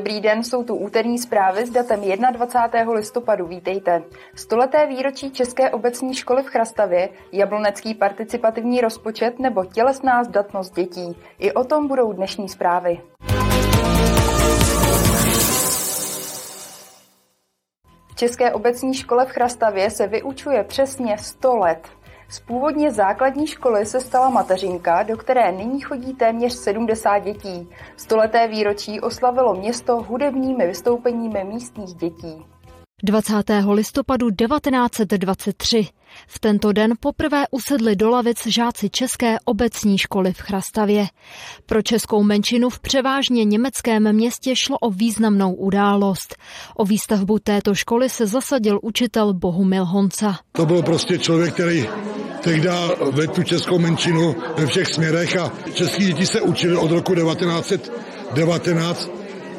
Dobrý den, jsou tu úterní zprávy s datem 21. listopadu. Vítejte. Stoleté výročí České obecní školy v Chrastavě, jablonecký participativní rozpočet nebo tělesná zdatnost dětí. I o tom budou dnešní zprávy. V České obecní škole v Chrastavě se vyučuje přesně 100 let. Z původně základní školy se stala mateřinka, do které nyní chodí téměř 70 dětí. Stoleté výročí oslavilo město hudebními vystoupeními místních dětí. 20. listopadu 1923. V tento den poprvé usedli do lavic žáci České obecní školy v Chrastavě. Pro českou menšinu v převážně německém městě šlo o významnou událost. O výstavbu této školy se zasadil učitel Bohumil Honca. To byl prostě člověk, který tehdy ve tu českou menšinu ve všech směrech a český děti se učili od roku 1919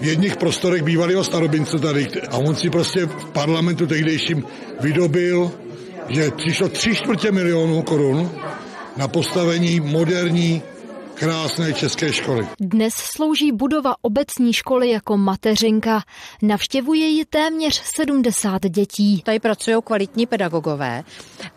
v jedných prostorech bývalého starobince tady. A on si prostě v parlamentu tehdejším vydobil, že přišlo tři čtvrtě milionů korun na postavení moderní krásné české školy. Dnes slouží budova obecní školy jako mateřinka. Navštěvuje ji téměř 70 dětí. Tady pracují kvalitní pedagogové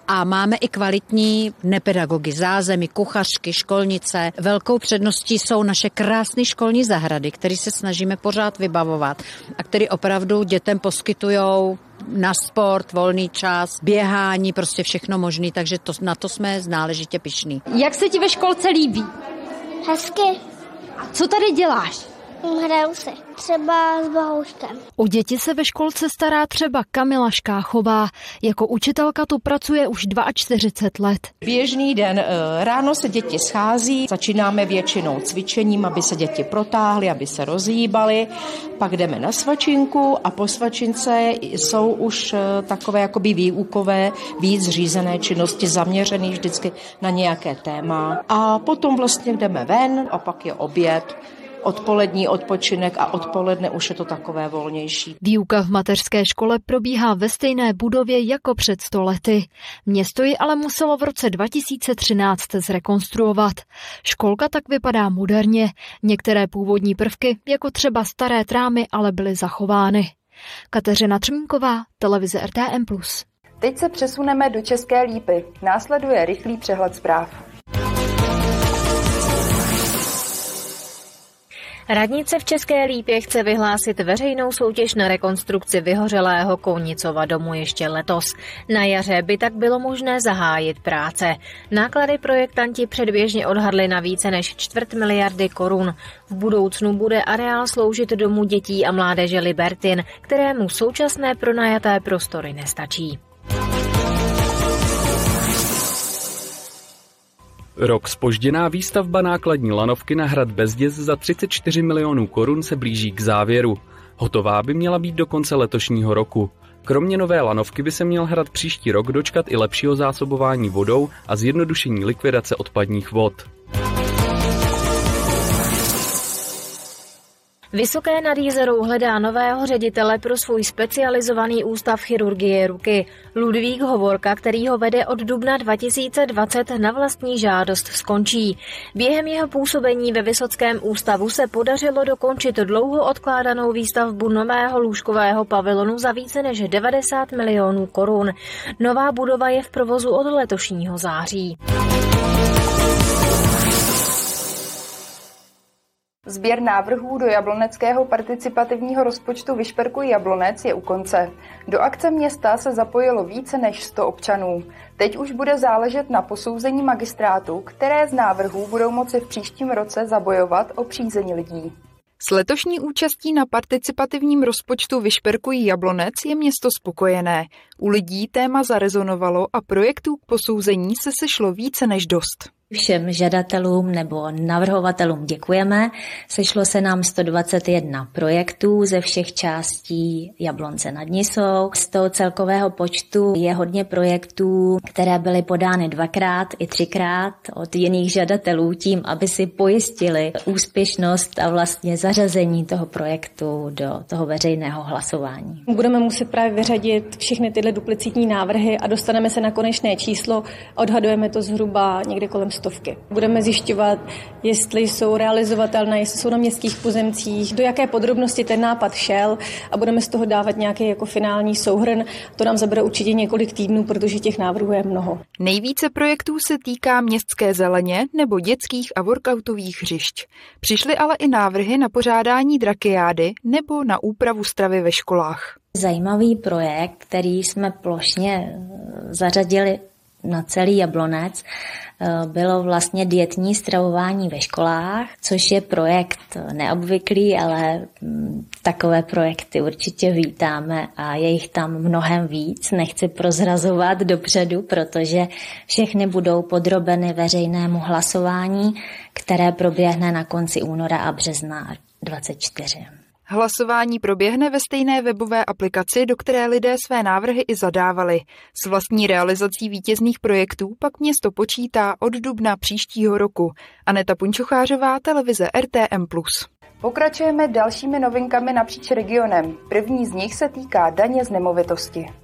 a máme i kvalitní nepedagogy, zázemí, kuchařky, školnice. Velkou předností jsou naše krásné školní zahrady, které se snažíme pořád vybavovat a které opravdu dětem poskytují na sport, volný čas, běhání, prostě všechno možné, takže to, na to jsme náležitě pišní. Jak se ti ve školce líbí? Hezky. A co tady děláš? Hraju si. Třeba s bohouškem. O děti se ve školce stará třeba Kamila Škáchová. Jako učitelka tu pracuje už 42 let. Běžný den eh, ráno se děti schází, začínáme většinou cvičením, aby se děti protáhly, aby se rozhýbaly, pak jdeme na svačinku a po svačince jsou už eh, takové jakoby výukové, víc řízené činnosti zaměřené vždycky na nějaké téma. A potom vlastně jdeme ven a pak je oběd odpolední odpočinek a odpoledne už je to takové volnější. Výuka v mateřské škole probíhá ve stejné budově jako před sto lety. Město ji ale muselo v roce 2013 zrekonstruovat. Školka tak vypadá moderně. Některé původní prvky, jako třeba staré trámy, ale byly zachovány. Kateřina Třmínková, televize RTM+. Teď se přesuneme do České lípy. Následuje rychlý přehled zpráv. Radnice v České Lípě chce vyhlásit veřejnou soutěž na rekonstrukci vyhořelého Kounicova domu ještě letos. Na jaře by tak bylo možné zahájit práce. Náklady projektanti předběžně odhadli na více než čtvrt miliardy korun. V budoucnu bude areál sloužit domu dětí a mládeže Libertin, kterému současné pronajaté prostory nestačí. Rok spožděná výstavba nákladní lanovky na hrad Bezděz za 34 milionů korun se blíží k závěru. Hotová by měla být do konce letošního roku. Kromě nové lanovky by se měl hrad příští rok dočkat i lepšího zásobování vodou a zjednodušení likvidace odpadních vod. Vysoké nad Jízerou hledá nového ředitele pro svůj specializovaný ústav chirurgie ruky. Ludvík Hovorka, který ho vede od dubna 2020 na vlastní žádost skončí. Během jeho působení ve Vysockém ústavu se podařilo dokončit dlouho odkládanou výstavbu nového lůžkového pavilonu za více než 90 milionů korun. Nová budova je v provozu od letošního září. Sběr návrhů do jabloneckého participativního rozpočtu Vyšperkuj Jablonec je u konce. Do akce města se zapojilo více než 100 občanů. Teď už bude záležet na posouzení magistrátu, které z návrhů budou moci v příštím roce zabojovat o přízení lidí. S letošní účastí na participativním rozpočtu Vyšperkují Jablonec je město spokojené. U lidí téma zarezonovalo a projektů k posouzení se sešlo více než dost. Všem žadatelům nebo navrhovatelům děkujeme. Sešlo se nám 121 projektů ze všech částí Jablonce nad Nisou. Z toho celkového počtu je hodně projektů, které byly podány dvakrát i třikrát od jiných žadatelů tím, aby si pojistili úspěšnost a vlastně zařazení toho projektu do toho veřejného hlasování. Budeme muset právě vyřadit všechny tyhle duplicitní návrhy a dostaneme se na konečné číslo. Odhadujeme to zhruba někde kolem 100 sportovky. Budeme zjišťovat, jestli jsou realizovatelné, jestli jsou na městských pozemcích, do jaké podrobnosti ten nápad šel a budeme z toho dávat nějaký jako finální souhrn. To nám zabere určitě několik týdnů, protože těch návrhů je mnoho. Nejvíce projektů se týká městské zeleně nebo dětských a workoutových hřišť. Přišly ale i návrhy na pořádání drakiády nebo na úpravu stravy ve školách. Zajímavý projekt, který jsme plošně eh, zařadili na celý jablonec, eh, bylo vlastně dietní stravování ve školách, což je projekt neobvyklý, ale mm, takové projekty určitě vítáme a je jich tam mnohem víc. Nechci prozrazovat dopředu, protože všechny budou podrobeny veřejnému hlasování, které proběhne na konci února a března 24. Hlasování proběhne ve stejné webové aplikaci, do které lidé své návrhy i zadávali. S vlastní realizací vítězných projektů pak město počítá od dubna příštího roku. Aneta Punčochářová, televize RTM+. Pokračujeme dalšími novinkami napříč regionem. První z nich se týká daně z nemovitosti.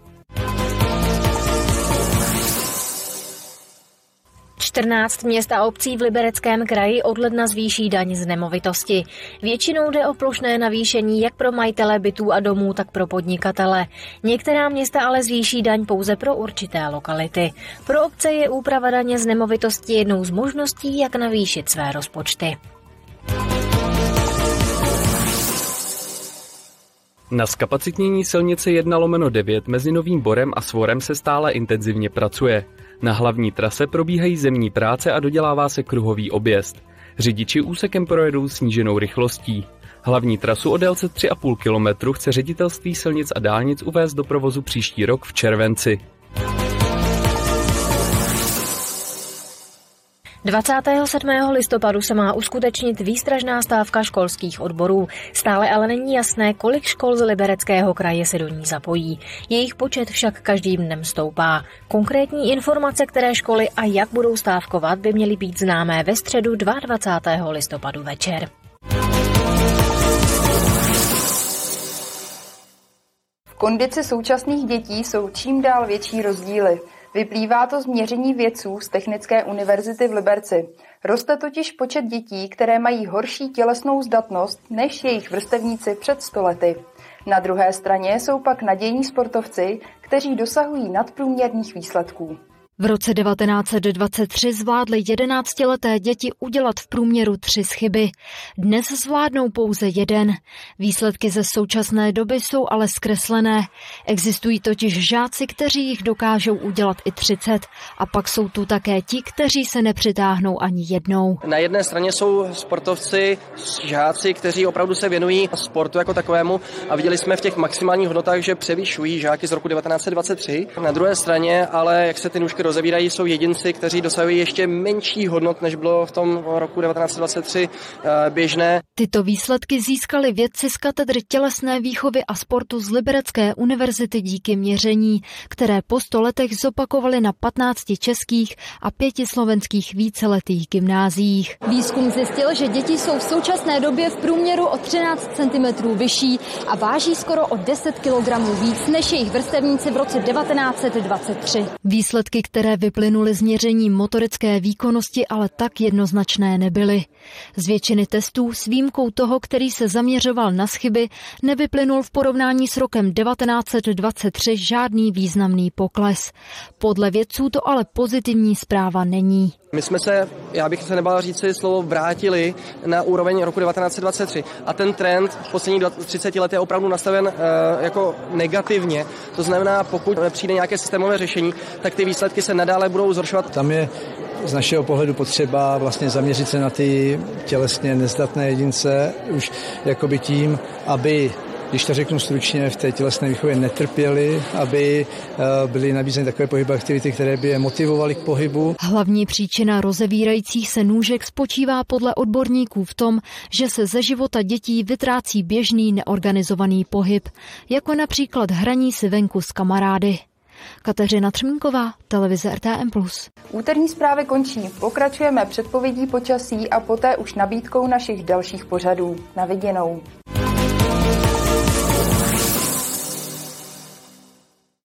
14 měst a obcí v Libereckém kraji od ledna zvýší daň z nemovitosti. Většinou jde o plošné navýšení jak pro majitele bytů a domů, tak pro podnikatele. Některá města ale zvýší daň pouze pro určité lokality. Pro obce je úprava daně z nemovitosti jednou z možností, jak navýšit své rozpočty. Na skapacitnění silnice 1 lomeno 9 mezi Novým Borem a Svorem se stále intenzivně pracuje. Na hlavní trase probíhají zemní práce a dodělává se kruhový objezd. Řidiči úsekem projedou sníženou rychlostí. Hlavní trasu o délce 3,5 km chce ředitelství silnic a dálnic uvést do provozu příští rok v červenci. 27. listopadu se má uskutečnit výstražná stávka školských odborů. Stále ale není jasné, kolik škol z Libereckého kraje se do ní zapojí. Jejich počet však každým dnem stoupá. Konkrétní informace, které školy a jak budou stávkovat, by měly být známé ve středu 22. listopadu večer. V kondici současných dětí jsou čím dál větší rozdíly. Vyplývá to z měření vědců z Technické univerzity v Liberci. Roste totiž počet dětí, které mají horší tělesnou zdatnost než jejich vrstevníci před stolety. Na druhé straně jsou pak nadějní sportovci, kteří dosahují nadprůměrných výsledků. V roce 1923 zvládly 11-leté děti udělat v průměru tři schyby. Dnes zvládnou pouze jeden. Výsledky ze současné doby jsou ale zkreslené. Existují totiž žáci, kteří jich dokážou udělat i 30. A pak jsou tu také ti, kteří se nepřitáhnou ani jednou. Na jedné straně jsou sportovci, žáci, kteří opravdu se věnují sportu jako takovému a viděli jsme v těch maximálních hodnotách, že převyšují žáky z roku 1923. Na druhé straně ale, jak se ty nůžky rozevírají, jsou jedinci, kteří dosahují ještě menší hodnot, než bylo v tom roku 1923 eh, běžné. Tyto výsledky získali vědci z katedry tělesné výchovy a sportu z Liberecké univerzity díky měření, které po sto letech zopakovali na 15 českých a pěti slovenských víceletých gymnáziích. Výzkum zjistil, že děti jsou v současné době v průměru o 13 cm vyšší a váží skoro o 10 kg víc než jejich vrstevníci v roce 1923. Výsledky, které které vyplynuly z měření motorické výkonnosti, ale tak jednoznačné nebyly. Z většiny testů s výjimkou toho, který se zaměřoval na schyby, nevyplynul v porovnání s rokem 1923 žádný významný pokles. Podle vědců to ale pozitivní zpráva není. My jsme se, já bych se nebál říct si slovo, vrátili na úroveň roku 1923 a ten trend v posledních 30 let je opravdu nastaven uh, jako negativně. To znamená, pokud přijde nějaké systémové řešení, tak ty výsledky se nadále budou zhoršovat. Tam je z našeho pohledu potřeba vlastně zaměřit se na ty tělesně nezdatné jedince už jakoby tím, aby když to řeknu stručně, v té tělesné výchově netrpěli, aby eh, byly nabízeny takové pohybové aktivity, které by je motivovaly k pohybu. Hlavní příčina rozevírajících se nůžek spočívá podle odborníků v tom, že se ze života dětí vytrácí běžný neorganizovaný pohyb, jako například hraní si venku s kamarády. Kateřina Třmínková, televize RTM+. Úterní zprávy končí. Pokračujeme předpovědí počasí a poté už nabídkou našich dalších pořadů. Na viděnou.